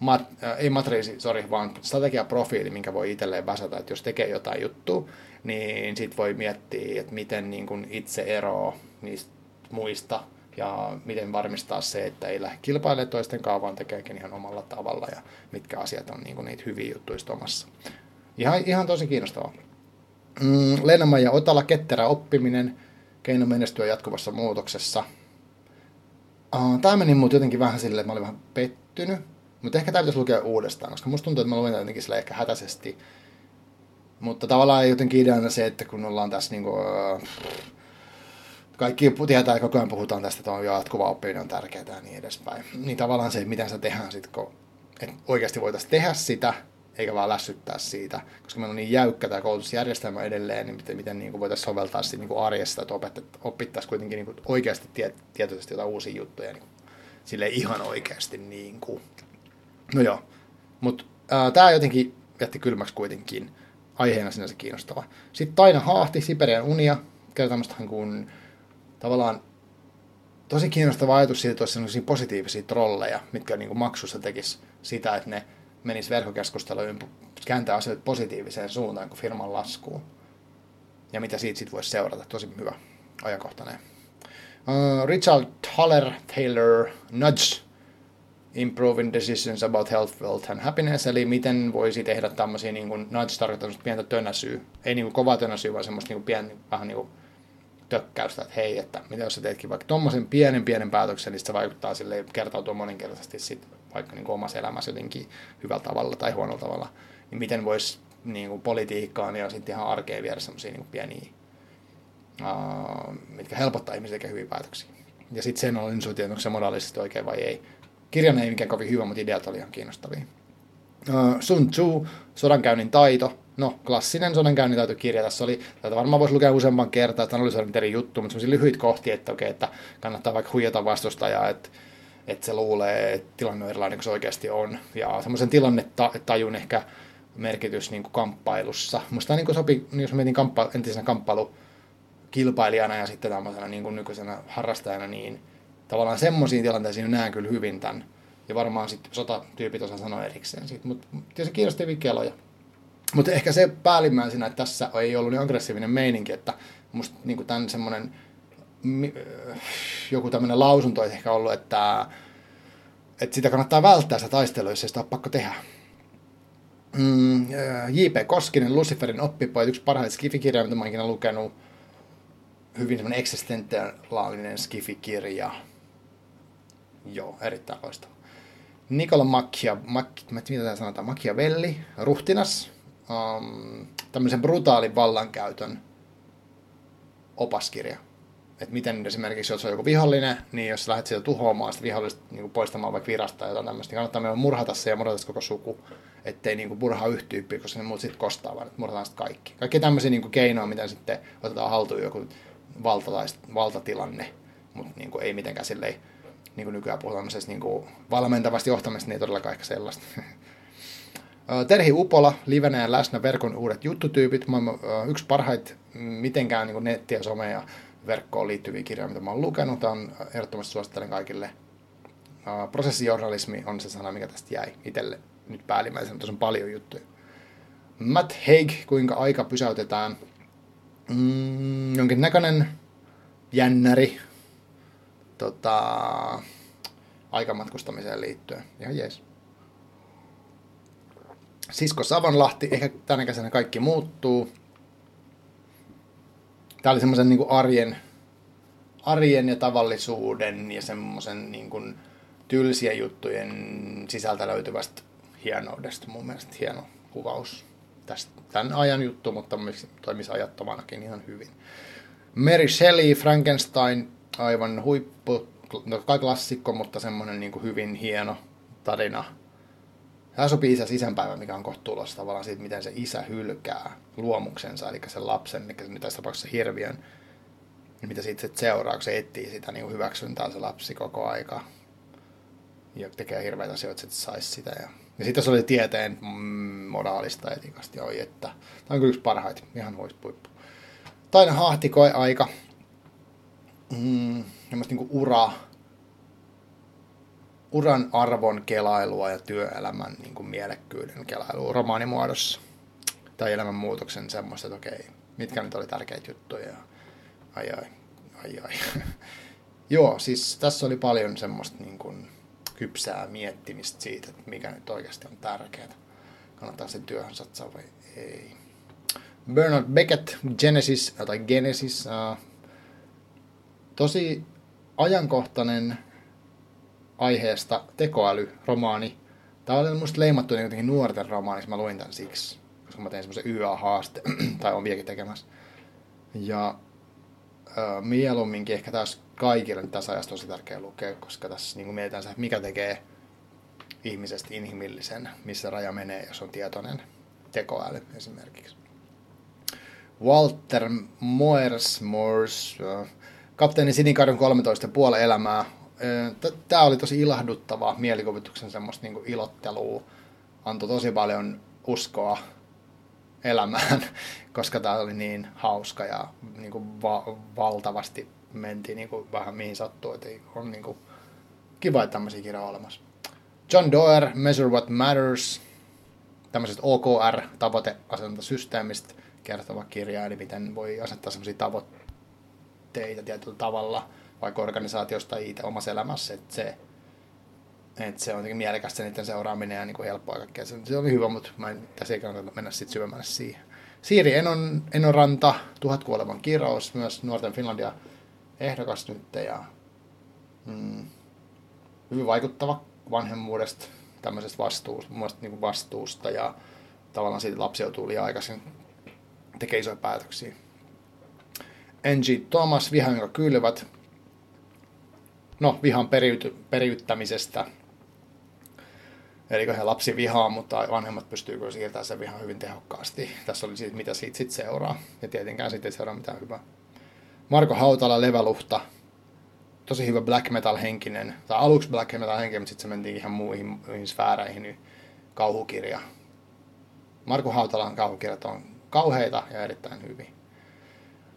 mat, äh, ei matriisi, sorry, vaan strategiaprofiili, minkä voi itselleen väsätä, että jos tekee jotain juttua, niin sit voi miettiä, että miten niin itse eroaa niistä muista, ja miten varmistaa se, että ei lähde kilpailemaan toisten kanssa, vaan tekeekin ihan omalla tavalla, ja mitkä asiat on niin niitä hyviä juttuja omassa. Ihan, ihan tosi kiinnostavaa. Mm, Lennama ja Otala, ketterä oppiminen, keino menestyä jatkuvassa muutoksessa. Uh, tämä meni mut jotenkin vähän silleen, että mä olin vähän pettynyt. Mutta ehkä tämä lukea uudestaan, koska musta tuntuu, että mä luen jotenkin sille ehkä hätäisesti. Mutta tavallaan jotenkin ideana se, että kun ollaan tässä niinku, uh, kaikki tietää, koko ajan puhutaan tästä, että on jatkuva oppiminen on tärkeää ja niin edespäin. Niin tavallaan se, miten se tehdään sitten, kun että oikeasti voitaisiin tehdä sitä, eikä vaan lässyttää siitä, koska meillä on niin jäykkä tämä koulutusjärjestelmä edelleen, niin miten, miten niin kuin voitaisiin soveltaa sitä niin kuin että opittaisiin kuitenkin niin oikeasti tie, tietoisesti jotain uusia juttuja niin sille ihan oikeasti. Niin kuin. No joo, mutta tämä jotenkin jätti kylmäksi kuitenkin aiheena sinänsä kiinnostava. Sitten Taina Haahti, Siperian unia, kertoo tämmöistä kuin tavallaan tosi kiinnostava ajatus siitä, että olisi positiivisia trolleja, mitkä niin kuin maksussa tekisi sitä, että ne menisi verkkokeskusteluun kääntää asioita positiiviseen suuntaan kuin firman laskuun. Ja mitä siitä sitten voisi seurata. Tosi hyvä ajankohtainen. Uh, Richard Haller Taylor Nudge Improving Decisions about Health, Wealth and Happiness, eli miten voisi tehdä tämmöisiä, niin kuin, nudge tarkoittaa pientä tönäsyä, ei niin kuin kovaa tönäsyä, vaan semmoista niin kuin vähän niin kuin tökkäystä, että hei, että mitä jos sä teetkin vaikka tuommoisen pienen pienen päätöksen, niin se vaikuttaa sille kertautua moninkertaisesti sit vaikka niin omassa elämässä jotenkin hyvällä tavalla tai huonolla tavalla, niin miten voisi niin kuin politiikkaan ja sitten ihan arkeen viedä semmoisia niin pieniä, uh, mitkä helpottaa ihmisiä tekemään hyviä päätöksiä. Ja sitten sen analysoitiin, onko se moraalisesti oikein vai ei. Kirjan ei mikään kovin hyvä, mutta ideat oli ihan kiinnostavia. Uh, Sun Tzu, sodankäynnin taito, no, klassinen sodankäynnitaitokirja. Tässä oli, tätä varmaan voisi lukea useamman kertaa, että analysoida eri juttu, mutta sellaisia lyhyitä kohtia, että, okay, että kannattaa vaikka huijata vastustajaa, että, että se luulee, että tilanne on erilainen kuin se oikeasti on. Ja semmoisen tilannetajun ehkä merkitys niin kuin kamppailussa. Musta niin kuin sopi, jos mietin kamppa, entisenä kamppailukilpailijana ja sitten tämmöisenä niin kuin nykyisenä harrastajana, niin tavallaan semmoisiin tilanteisiin näen kyllä hyvin tämän. Ja varmaan sitten sotatyypit osaa sanoa erikseen siitä, mutta tietysti kiinnostavia keloja. Mutta ehkä se päällimmäisenä, että tässä ei ollut niin aggressiivinen meininki, että musta niin tämän semmoinen joku tämmöinen lausunto olisi ehkä ollut, että, että sitä kannattaa välttää sitä taistelua, jos ei sitä ole pakko tehdä. Mm, J.P. Koskinen, Luciferin oppipojat, yksi parhaita skifikirjoja, mitä mä oon ikinä lukenut. Hyvin semmoinen eksistentiaalinen skifikirja. Joo, erittäin loistava. Nikola Macchia, Mac, mitä tämä sanotaan, Machiavelli, ruhtinas, um, tämmöisen brutaalin vallankäytön opaskirja. Että miten esimerkiksi, jos on joku vihollinen, niin jos lähdet sieltä tuhoamaan sitä vihollista niin poistamaan vaikka virasta tai jotain tämmöistä, niin kannattaa meidän murhata se ja murhata koko suku, ettei niin kuin murhaa yhtä tyyppiä, koska ne muut sitten kostaa, vaan että murhataan sitten kaikki. Kaikki tämmöisiä niin kuin keinoja, mitä sitten otetaan haltuun joku valta tai valtatilanne, mutta niin kuin ei mitenkään silleen, niin kuin nykyään puhutaan niin kuin valmentavasti johtamista, niin ei todellakaan ehkä sellaista. Terhi Upola, livenä ja läsnä verkon uudet juttutyypit. Mä yksi parhaita mitenkään niin netti ja some ja verkkoon liittyviä kirjoja, mitä mä oon lukenut. Tämä on ehdottomasti suosittelen kaikille. Prosessijournalismi on se sana, mikä tästä jäi itselle nyt päällimmäisenä. Tuossa on paljon juttuja. Matt Haig, kuinka aika pysäytetään. Mm, jonkinnäköinen jännäri tota, aikamatkustamiseen liittyen. Ihan jees. Sisko Savonlahti, ehkä tänä kesänä kaikki muuttuu. Tämä oli semmoisen niin arjen, arjen ja tavallisuuden ja semmoisen niin kuin tylsien juttujen sisältä löytyvästä hienoudesta. Mun mielestä hieno kuvaus tästä, tämän ajan juttu, mutta toimisi ajattomanakin ihan hyvin. Mary Shelley, Frankenstein, aivan huippu, no klassikko, mutta semmoinen niin hyvin hieno tarina Tämä sopii isä isänpäivä, mikä on kohta tulossa tavallaan siitä, miten se isä hylkää luomuksensa, eli sen lapsen, eli tässä tapauksessa hirviön, niin mitä siitä sitten seuraa, se etsii sitä niin hyväksyntää se lapsi koko aika. Ja tekee hirveitä asioita, että saisi sitä. Ja, ja sitten se oli tieteen mm, moraalista etikasta, oi että. Tämä on kyllä yksi parhaita, ihan huispuippu. Taina hahtikoi aika. Mm, niin ura, uran arvon kelailua ja työelämän niin kuin mielekkyyden kelailua romaanimuodossa. Tai elämänmuutoksen semmoista, että okei, mitkä nyt oli tärkeitä juttuja. Ai ai, ai ai. Joo, siis tässä oli paljon semmoista niin kuin kypsää miettimistä siitä, että mikä nyt oikeasti on tärkeää. Kannattaa sen työhön satsaa vai ei. Bernard Beckett, Genesis, tai Genesis, uh, tosi ajankohtainen aiheesta tekoäly-romaani. Tämä oli musta leimattu jotenkin nuorten romaaniksi, mä luin tämän siksi, koska mä tein semmoisen YA-haaste, tai on vieläkin tekemässä. Ja äh, mieluumminkin ehkä taas kaikille niin tässä ajassa tosi tärkeää lukea, koska tässä niin mietitään se, mikä tekee ihmisestä inhimillisen, missä raja menee, jos on tietoinen tekoäly esimerkiksi. Walter Moers, Moers kapteeni Sinikadun 13 puoli elämää. Tämä oli tosi ilahduttava mielikuvituksen semmoista niin ilottelua. Antoi tosi paljon uskoa elämään, koska tämä oli niin hauska ja niin va- valtavasti mentiin niin vähän mihin sattuu. Että on niin kiva, että tämmöisiä kirjoja olemassa. John Doerr, Measure What Matters, tämmöisestä OKR-tavoiteasentasysteemistä kertova kirja, eli miten voi asettaa semmoisia tavoitteita tietyllä tavalla, vaikka organisaatiosta itse omassa elämässä, että se, että se on jotenkin mielekästä niiden seuraaminen ja niin kuin helppoa kaikkea. Se, se oli hyvä, mutta mä en, tässä ei kannata mennä sitten syvemmälle siihen. Siiri Enon, Enon Ranta, Tuhat kuolevan kirous, myös Nuorten Finlandia ehdokas nyt ja mm, hyvin vaikuttava vanhemmuudesta, tämmöisestä vastuusta, niin vastuusta ja tavallaan siitä lapsi joutuu liian aikaisin tekee isoja päätöksiä. Angie Thomas, viha, jonka kylvät. No, vihan periyty, periyttämisestä. Eli he lapsi vihaa, mutta vanhemmat pystyykö siirtämään sen vihan hyvin tehokkaasti. Tässä oli siitä, mitä siitä sitten seuraa. Ja tietenkään sitten ei seuraa mitään hyvää. Marko Hautala, Leväluhta. Tosi hyvä black metal henkinen. Tai aluksi black metal henkinen, mutta sitten se mentiin ihan muihin, muihin sfääreihin. Niin kauhukirja. Marko Hautalan kauhukirjat on kauheita ja erittäin hyvin.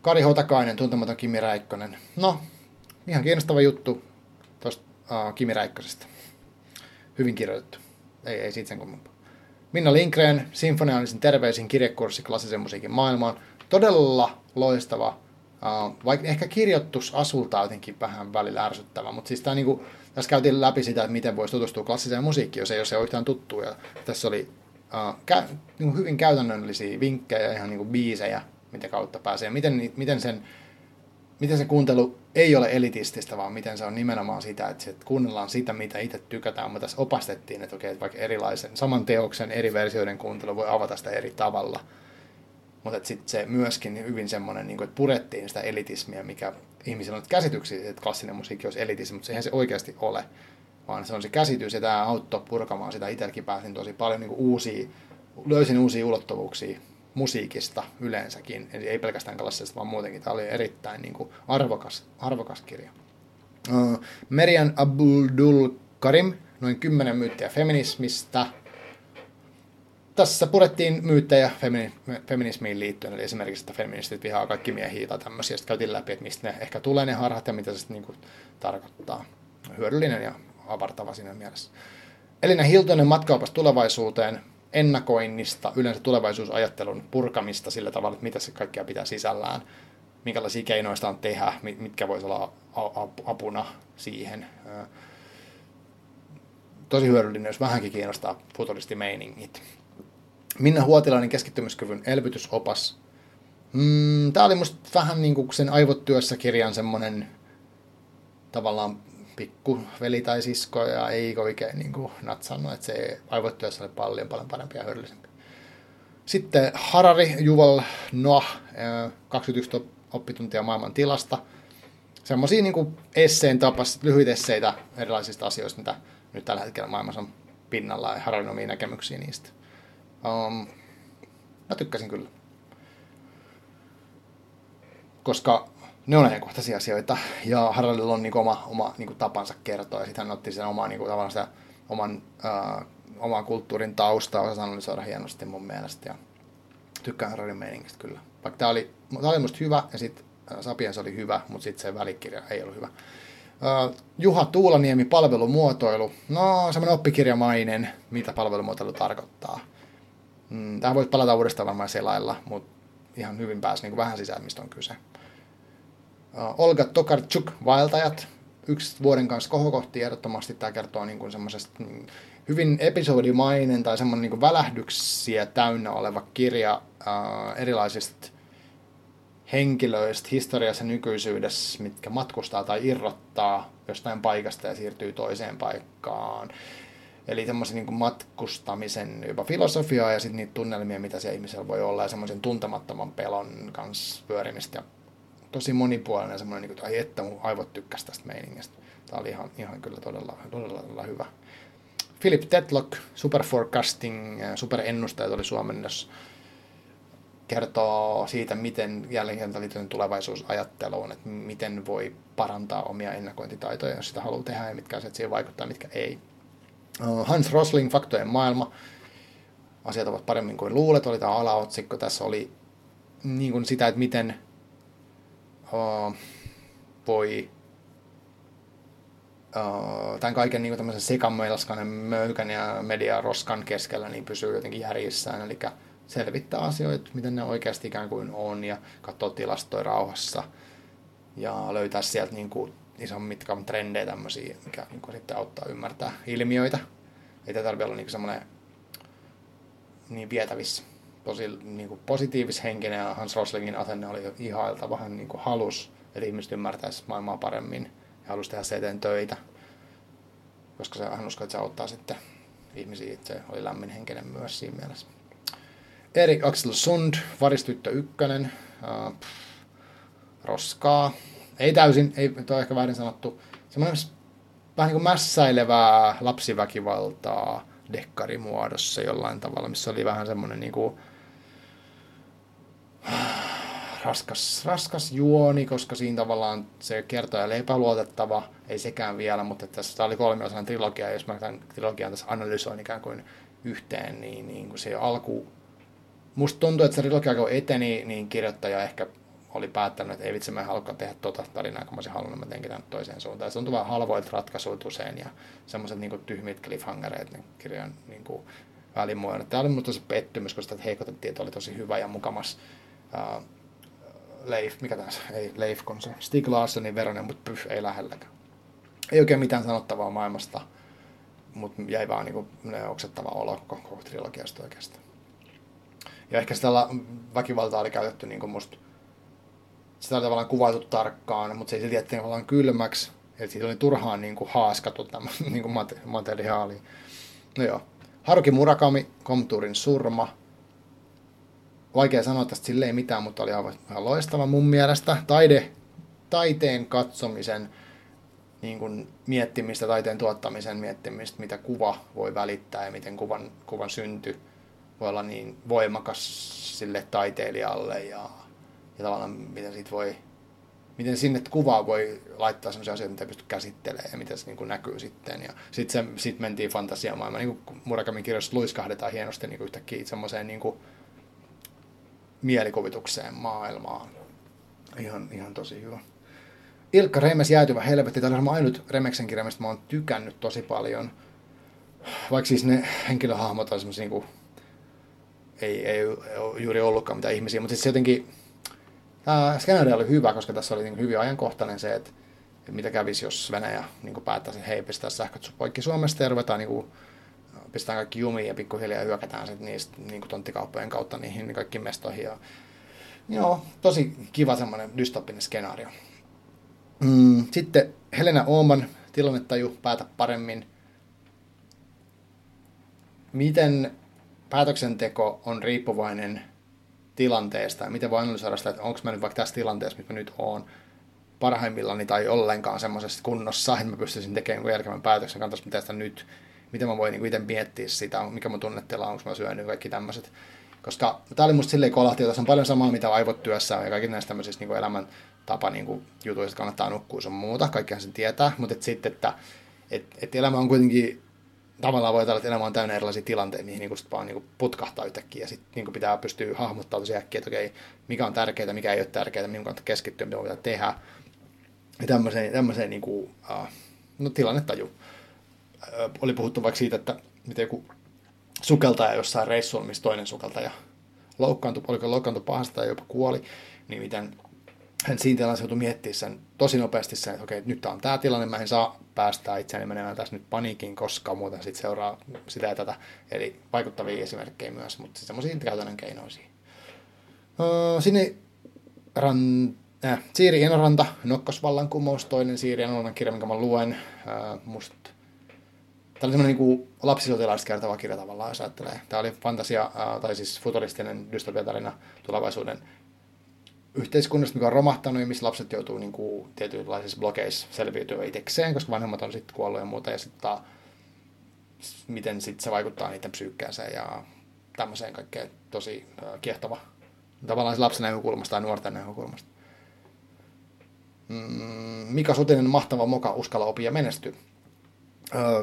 Kari Hotakainen, tuntematon Kimi Räikkönen. No, ihan kiinnostava juttu uh, Kimi Räikkösestä. Hyvin kirjoitettu. Ei, ei siitä sen kummempaa. Minna Lindgren, sinfoniaalisen terveisin kirjekurssi klassisen musiikin maailmaan. Todella loistava, uh, vaikka ehkä kirjoitus asulta jotenkin vähän välillä ärsyttävä, mutta siis tää niinku, tässä käytiin läpi sitä, että miten voisi tutustua klassiseen musiikkiin, jos ei ole yhtään tuttu. Ja tässä oli uh, kä- niin hyvin käytännöllisiä vinkkejä, ihan niin kuin biisejä, mitä kautta pääsee. Miten, miten, sen, miten se kuuntelu ei ole elitististä, vaan miten se on nimenomaan sitä, että, kuunnellaan sitä, mitä itse tykätään. Me tässä opastettiin, että, okei, että vaikka erilaisen, saman teoksen eri versioiden kuuntelu voi avata sitä eri tavalla. Mutta sitten se myöskin hyvin semmoinen, niin kuin, että purettiin sitä elitismiä, mikä ihmisillä on käsityksiä, että klassinen musiikki olisi elitismi, mutta eihän se oikeasti ole vaan se on se käsitys ja tämä auttoi purkamaan sitä. Itselläkin pääsin tosi paljon niin uusia, löysin uusia ulottuvuuksia musiikista yleensäkin, eli ei pelkästään klassisesta, vaan muutenkin. Tämä oli erittäin niin kuin arvokas, arvokas kirja. Uh, Merian Abdul Karim, noin kymmenen myyttiä feminismistä. Tässä purettiin myyttejä femini- feminismiin liittyen, eli esimerkiksi, että feministit vihaa kaikki miehiä tai tämmöisiä. Sitten käytiin läpi, että mistä ne ehkä tulee ne harhat ja mitä se sitten niin tarkoittaa. Hyödyllinen ja avartava siinä mielessä. Elina Hiltonen matkaopas tulevaisuuteen, ennakoinnista, yleensä tulevaisuusajattelun purkamista sillä tavalla, että mitä se kaikkea pitää sisällään, minkälaisia keinoista on tehdä, mitkä voisi olla apuna siihen. Tosi hyödyllinen, jos vähänkin kiinnostaa futuristimeiningit. Minna Huotilainen keskittymiskyvyn elvytysopas. Mm, Tämä oli musta vähän niin kuin sen aivotyössä kirjan semmoinen tavallaan veli tai sisko ja ei oikein niin kuin natsannut, että se aivotyössä oli paljon paljon parempi ja hyödyllisempi. Sitten Harari Juval Noah, 21 oppituntia maailman tilasta. Semmoisia niin esseen tapas, lyhyitä esseitä erilaisista asioista, mitä nyt tällä hetkellä maailmassa on pinnalla ja Hararin omia näkemyksiä niistä. Um, mä tykkäsin kyllä. Koska ne on ajankohtaisia asioita. Ja Haraldilla on niin kuin oma, oma niin kuin tapansa kertoa, ja sitten hän otti sen omaa, niin kuin, tavallaan sitä oman, äh, oman kulttuurin taustaa, osasi analysoida hienosti mun mielestä. Ja tykkään Haraldin meiningistä kyllä. Vaikka tämä oli, tämä oli musta hyvä, ja sitten Sapiens oli hyvä, mutta sitten se välikirja ei ollut hyvä. Uh, Juha Tuulaniemi, palvelumuotoilu. No, semmoinen oppikirjamainen, mitä palvelumuotoilu tarkoittaa. Mm, tähän voisi palata uudestaan varmaan selailla, mutta ihan hyvin pääsi niin kuin vähän sisään, mistä on kyse. Uh, Olga Tokarczuk, Vaeltajat. Yksi vuoden kanssa kohokohti ehdottomasti. Tämä kertoo niin kuin semmoisesta mm, hyvin episodimainen tai semmoinen niin kuin välähdyksiä täynnä oleva kirja uh, erilaisista henkilöistä historiassa nykyisyydessä, mitkä matkustaa tai irrottaa jostain paikasta ja siirtyy toiseen paikkaan. Eli semmoisen niin matkustamisen jopa filosofiaa ja sitten niitä tunnelmia, mitä se ihmisellä voi olla, ja semmoisen tuntemattoman pelon kanssa pyörimistä. Ja tosi monipuolinen semmoinen, niin kuin, ai että mun aivot tykkäsi tästä meiningistä. Tämä oli ihan, ihan kyllä todella, todella, todella hyvä. Philip Tetlock, Superforecasting, superennustajat oli suomennos kertoo siitä, miten jälleen liittyen tulevaisuusajatteluun, että miten voi parantaa omia ennakointitaitoja, jos sitä haluaa tehdä, ja mitkä asiat siihen vaikuttaa, mitkä ei. Hans Rosling, Faktojen maailma. Asiat ovat paremmin kuin luulet, oli tämä alaotsikko. Tässä oli niin kuin sitä, että miten uh, voi uh, tämän kaiken niin tämmöisen sekamelskainen möykän ja mediaroskan keskellä niin pysyy jotenkin järjissään. Eli selvittää asioita, miten ne oikeasti ikään kuin on ja katsoa tilastoja rauhassa ja löytää sieltä niin kuin ison mitkan trendejä tämmöisiä, mikä niin kuin sitten auttaa ymmärtää ilmiöitä. Ei tarvitse olla niin semmoinen niin vietävissä tosi niin kuin positiivishenkinen ja Hans Roslingin asenne oli ihailtava. Hän niin kuin halus, että ihmiset ymmärtäisi maailmaa paremmin ja halusi tehdä se eteen töitä, koska se, hän uskoi, että se auttaa sitten ihmisiä, että se oli lämminhenkinen myös siinä mielessä. Erik Axel Sund, Varistyttö ykkönen, uh, roskaa. Ei täysin, ei, tuo on ehkä väärin sanottu. Semmoinen vähän niin kuin mässäilevää lapsiväkivaltaa dekkarimuodossa jollain tavalla, missä oli vähän semmoinen niin kuin, raskas, raskas juoni, koska siinä tavallaan se kertoja oli epäluotettava, ei sekään vielä, mutta tässä tämä oli kolmiosainen trilogia, jos mä tämän trilogian tässä analysoin ikään kuin yhteen, niin, niin kuin se alku musta tuntuu, että se trilogia kun eteni, niin kirjoittaja ehkä oli päättänyt, että ei vitsi, mä haluan tehdä tuota tarinaa, kun mä olisin halunnut, mä teenkin toiseen suuntaan. Se tuntuu vähän halvoilta ratkaisuilta usein ja semmoiset niin tyhmit cliffhangereet ne kirjan niin kuin, välimuodon. Tämä oli musta tosi pettymys, koska sitä heikotettiin, että oli tosi hyvä ja mukamas Leif, mikä tahansa, ei Leif, kun se Stig Larssonin veronen, mutta pyh, ei lähelläkään. Ei oikein mitään sanottavaa maailmasta, mutta jäi vaan niin kuin, oksettava olo koko trilogiasta oikeastaan. Ja ehkä sitä väkivaltaa oli käytetty niin kuin musta, sitä oli tavallaan kuvailtu tarkkaan, mutta se ei silti jätti tavallaan kylmäksi. Että siitä oli turhaan niin kuin haaskattu tämä niin kuin materiaali. No joo. Haruki Murakami, Komturin surma. Vaikea sanoa tästä silleen mitään, mutta oli ihan loistava mun mielestä. Taide, taiteen katsomisen niin kuin miettimistä, taiteen tuottamisen miettimistä, mitä kuva voi välittää ja miten kuvan, kuvan synty voi olla niin voimakas sille taiteilijalle ja, ja tavallaan miten siitä voi, miten sinne kuvaa voi laittaa sellaisia asioita, mitä ei pysty käsittelemään ja miten se niin kuin näkyy sitten. Ja sitten sit mentiin fantasiamaailmaan, niin kuin Murakamin kirjassa luiskahdetaan hienosti niin kuin yhtäkkiä semmoiseen niin kuin mielikuvitukseen maailmaan. Ihan, ihan tosi hyvä. Ilkka Remes Jäätyvä helvetti. Tämä on ainut Remeksen kirja, mistä mä oon tykännyt tosi paljon. Vaikka siis ne henkilöhahmot on semmoisia niin ei, ei ole juuri ollutkaan mitään ihmisiä, mutta sitten jotenkin tämä skenaario oli hyvä, koska tässä oli niin hyvin ajankohtainen se, että, mitä kävisi, jos Venäjä niin päättäisi, hei, pistää sähköt poikki Suomesta ja ruvetaan niin pistetään kaikki jumiin ja pikkuhiljaa hyökätään sitten niistä niin tonttikauppojen kautta niihin niin kaikkiin mestoihin. Ja, joo, tosi kiva semmoinen dystopinen skenaario. Mm, sitten Helena Ooman, tilannetaju, päätä paremmin. Miten päätöksenteko on riippuvainen tilanteesta ja miten voi analysoida sitä, että onko mä nyt vaikka tässä tilanteessa, missä mä nyt oon, parhaimmillani tai ollenkaan semmoisessa kunnossa, että mä pystyisin tekemään järkevän päätöksen, kantaisi mitä sitä nyt, miten mä voin niin itse miettiä sitä, mikä mun tunnetila on, onko mä syönyt kaikki tämmöiset. Koska tämä oli musta silleen kolahti, että on paljon samaa, mitä aivot työssä ja kaikki näistä tämmöisistä niin elämän tapa niin jutuista kannattaa nukkua sun muuta, kaikkihan sen tietää, mutta et sitten, että et, et elämä on kuitenkin tavallaan voi olla, että elämä on täynnä erilaisia tilanteita, mihin niin vaan niin putkahtaa yhtäkkiä. Ja sitten niin pypitää pystyä hahmottamaan tosi äkkiä, että okei, mikä on tärkeää, mikä ei ole tärkeää, mihin kannattaa keskittyä, mitä pitää tehdä. Ja tämmöiseen, tämmöiseen niin kuin, uh, no, tilannetaju. Oli puhuttu vaikka siitä, että miten joku sukeltaja jossain reissulla, missä toinen sukeltaja loukkaantui, oliko loukkaantui pahasta tai jopa kuoli, niin miten hän siinä tilanteessa joutui miettimään sen tosi nopeasti sen, että okei, nyt on tämä tilanne, mä en saa päästää itseäni menemään tässä nyt paniikin, koska muuten sitten seuraa sitä ja tätä. Eli vaikuttavia esimerkkejä myös, mutta semmoisia käytännön. Öö, sinne ran, äh, Siiri Enoranta, Nokkosvallankumous, toinen Siiri Enorantan kirja, minkä mä luen. Äh, must, Tämä oli semmoinen niin lapsisotilaista kertova kirja tavallaan, jos ajattelee. Tämä oli fantasia, äh, tai siis futuristinen dystopiatarina tulevaisuuden yhteiskunnasta, mikä on romahtanut ja missä lapset joutuu niin kuin, tietynlaisissa blokeissa selviytyä itsekseen, koska vanhemmat on sitten kuollut ja muuta, ja sitten miten sitten se vaikuttaa niiden psyykkäänsä ja tämmöiseen kaikkeen tosi äh, kiehtova. Tavallaan lapsen näkökulmasta tai nuorten näkökulmasta. Mm, Mika Sutinen, mahtava moka, uskalla opia ja menesty.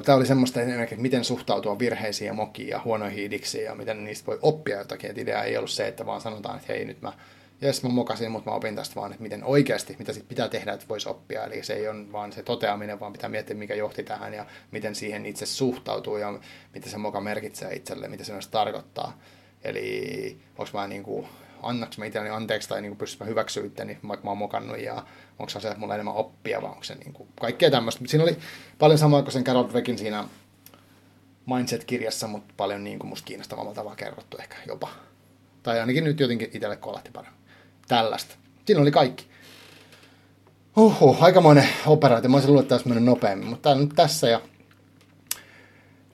Tämä oli semmoista että miten suhtautua virheisiin ja mokiin ja huonoihin idiksiin ja miten niistä voi oppia jotakin. Et idea ei ollut se, että vaan sanotaan, että hei nyt mä jes mä mokasin, mutta mä opin tästä vaan, että miten oikeasti, mitä sit pitää tehdä, että voisi oppia. Eli se ei ole vaan se toteaminen, vaan pitää miettiä, mikä johti tähän ja miten siihen itse suhtautuu ja mitä se moka merkitsee itselle, mitä se myös tarkoittaa. Eli onko mä niin kuin, annaks mä itselleni anteeksi tai niin pystyn mä hyväksyä itteni, vaikka mä oon mokannut ja onko se, että mulla enemmän oppia vai onko se niin kuin, kaikkea tämmöistä. Siinä oli paljon samaa kuin sen Carol Dweckin siinä Mindset-kirjassa, mutta paljon niin kuin musta kiinnostavammalla tavalla kerrottu ehkä jopa. Tai ainakin nyt jotenkin itselle kolahti paremmin tällaista. Siinä oli kaikki. Oho, aikamoinen operaatio. Mä olisin luullut, että tämä olisi nopeammin, mutta tämä on nyt tässä. Ja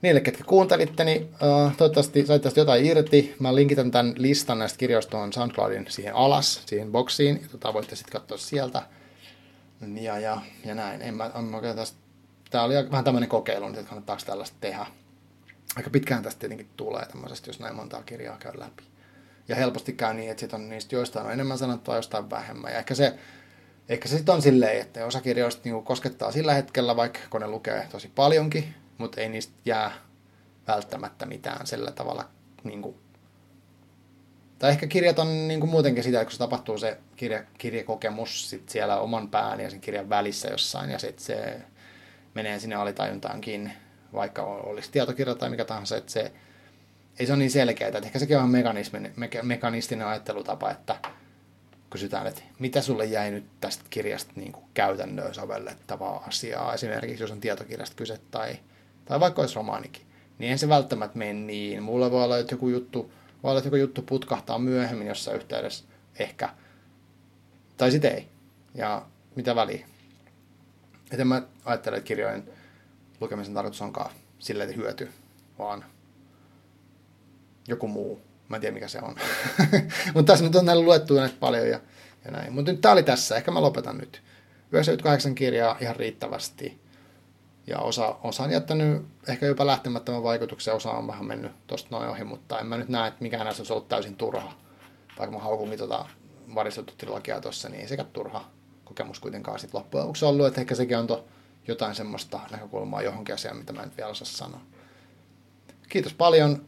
niille, ketkä kuuntelitte, niin uh, toivottavasti saitte tästä jotain irti. Mä linkitän tämän listan näistä kirjoista tuohon SoundCloudin siihen alas, siihen boksiin. Ja tota voitte sitten katsoa sieltä. Ja, ja, ja näin. En mä, en mä tästä, tämä oli vähän tämmöinen kokeilu, että kannattaako tällaista tehdä. Aika pitkään tästä tietenkin tulee tämmöisestä, jos näin montaa kirjaa käy läpi. Ja helposti käy niin, että sit on niistä joistain on enemmän sanottua, jostain vähemmän. Ja ehkä se, ehkä se sitten on silleen, että osa kirjoista niinku koskettaa sillä hetkellä, vaikka kun ne lukee tosi paljonkin, mutta ei niistä jää välttämättä mitään sillä tavalla niinku tai ehkä kirjat on niin kuin muutenkin sitä, että kun se tapahtuu se kirja, kirjakokemus sit siellä oman pään ja sen kirjan välissä jossain, ja sitten se menee sinne alitajuntaankin, vaikka olisi tietokirja tai mikä tahansa, että se ei se ole niin selkeää. Että ehkä sekin on meka- mekanistinen ajattelutapa, että kysytään, että mitä sulle jäi nyt tästä kirjasta niin kuin käytännöön sovellettavaa asiaa, esimerkiksi jos on tietokirjasta kyse tai, tai vaikka olisi romaanikin, niin ei se välttämättä mene niin. Mulla voi olla, että joku juttu, voi olla, että joku juttu putkahtaa myöhemmin jossain yhteydessä, ehkä, tai sitten ei. Ja mitä väliä. Että mä ajattelen, että kirjojen lukemisen tarkoitus onkaan että hyöty, vaan joku muu. Mä en tiedä mikä se on. Mutta tässä nyt on näillä luettu näitä paljon ja, ja näin. Mutta nyt tää oli tässä. Ehkä mä lopetan nyt. 98 kirjaa ihan riittävästi. Ja osa, osa on jättänyt ehkä jopa lähtemättömän vaikutuksen, osa on vähän mennyt tosta noin ohi, mutta en mä nyt näe, että mikään näistä olisi ollut täysin turha. Vaikka mä haukun tota varistettu trilogiaa tuossa, niin ei sekä turha kokemus kuitenkaan sitten loppujen lopuksi ollut, että ehkä sekin on to jotain semmoista näkökulmaa johonkin asiaan, mitä mä en vielä osaa sanoa. Kiitos paljon.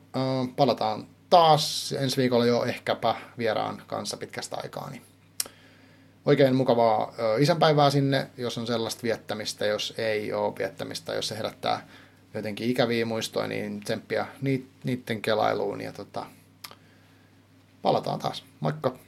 Palataan taas ensi viikolla jo ehkäpä vieraan kanssa pitkästä aikaa. Niin oikein mukavaa isänpäivää sinne, jos on sellaista viettämistä, jos ei ole viettämistä, jos se herättää jotenkin ikäviä muistoja, niin tsemppiä niiden kelailuun ja tota, palataan taas. Moikka!